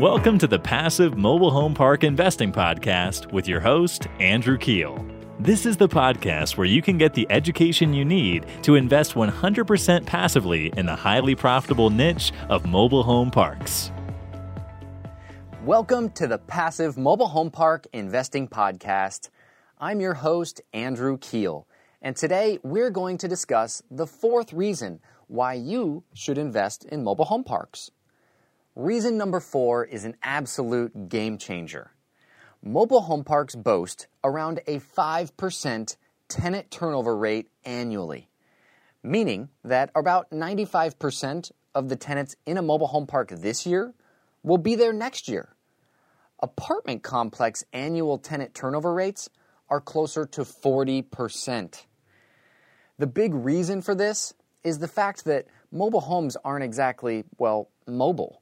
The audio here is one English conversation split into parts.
Welcome to the Passive Mobile Home Park Investing Podcast with your host, Andrew Keel. This is the podcast where you can get the education you need to invest 100% passively in the highly profitable niche of mobile home parks. Welcome to the Passive Mobile Home Park Investing Podcast. I'm your host, Andrew Keel, and today we're going to discuss the fourth reason why you should invest in mobile home parks. Reason number four is an absolute game changer. Mobile home parks boast around a 5% tenant turnover rate annually, meaning that about 95% of the tenants in a mobile home park this year will be there next year. Apartment complex annual tenant turnover rates are closer to 40%. The big reason for this is the fact that mobile homes aren't exactly, well, mobile.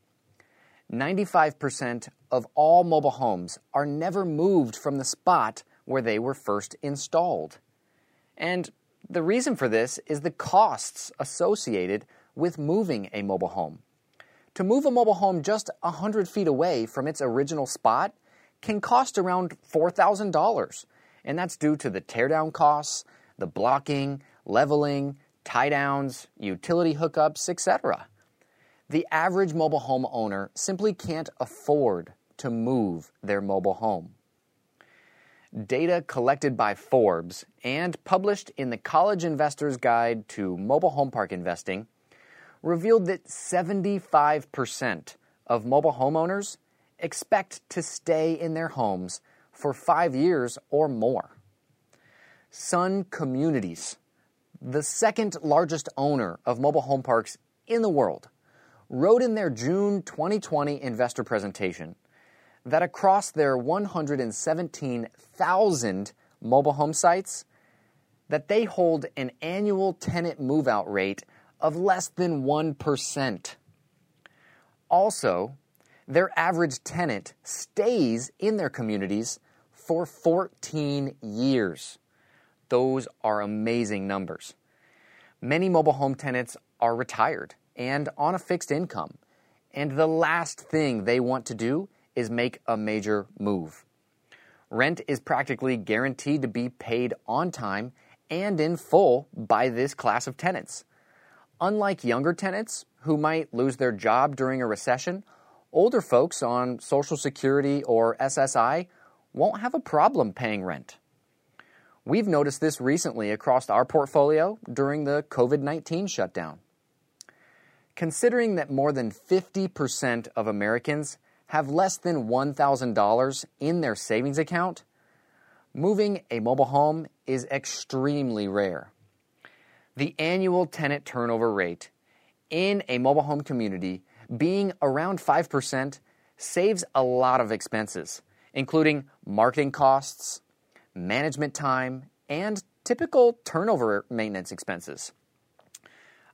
95% of all mobile homes are never moved from the spot where they were first installed. And the reason for this is the costs associated with moving a mobile home. To move a mobile home just 100 feet away from its original spot can cost around $4,000, and that's due to the teardown costs, the blocking, leveling, tie downs, utility hookups, etc. The average mobile home owner simply can't afford to move their mobile home. Data collected by Forbes and published in the College Investor's Guide to Mobile Home Park Investing revealed that 75% of mobile homeowners expect to stay in their homes for five years or more. Sun Communities, the second largest owner of mobile home parks in the world, wrote in their June 2020 investor presentation that across their 117,000 mobile home sites that they hold an annual tenant move out rate of less than 1%. Also, their average tenant stays in their communities for 14 years. Those are amazing numbers. Many mobile home tenants are retired and on a fixed income. And the last thing they want to do is make a major move. Rent is practically guaranteed to be paid on time and in full by this class of tenants. Unlike younger tenants who might lose their job during a recession, older folks on Social Security or SSI won't have a problem paying rent. We've noticed this recently across our portfolio during the COVID 19 shutdown. Considering that more than 50% of Americans have less than $1,000 in their savings account, moving a mobile home is extremely rare. The annual tenant turnover rate in a mobile home community being around 5% saves a lot of expenses, including marketing costs, management time, and typical turnover maintenance expenses.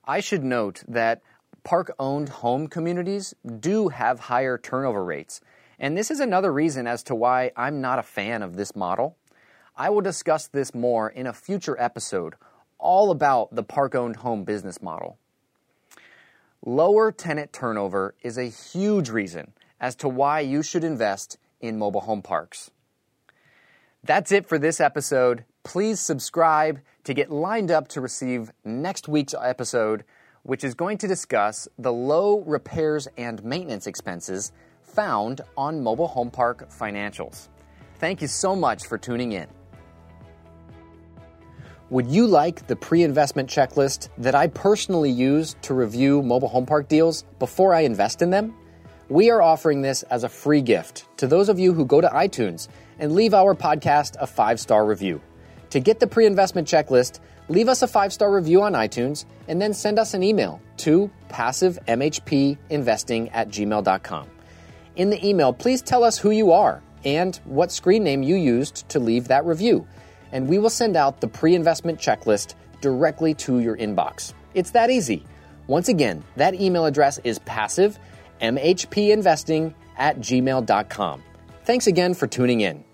I should note that park owned home communities do have higher turnover rates. And this is another reason as to why I'm not a fan of this model. I will discuss this more in a future episode, all about the park owned home business model. Lower tenant turnover is a huge reason as to why you should invest in mobile home parks. That's it for this episode. Please subscribe to get lined up to receive next week's episode which is going to discuss the low repairs and maintenance expenses found on mobile home park financials. Thank you so much for tuning in. Would you like the pre investment checklist that I personally use to review mobile home park deals before I invest in them? We are offering this as a free gift to those of you who go to iTunes and leave our podcast a five star review. To get the pre investment checklist, leave us a five star review on iTunes, and then send us an email to passivemhpinvesting at gmail.com. In the email, please tell us who you are and what screen name you used to leave that review, and we will send out the pre investment checklist directly to your inbox. It's that easy. Once again, that email address is passivemhpinvesting at gmail.com. Thanks again for tuning in.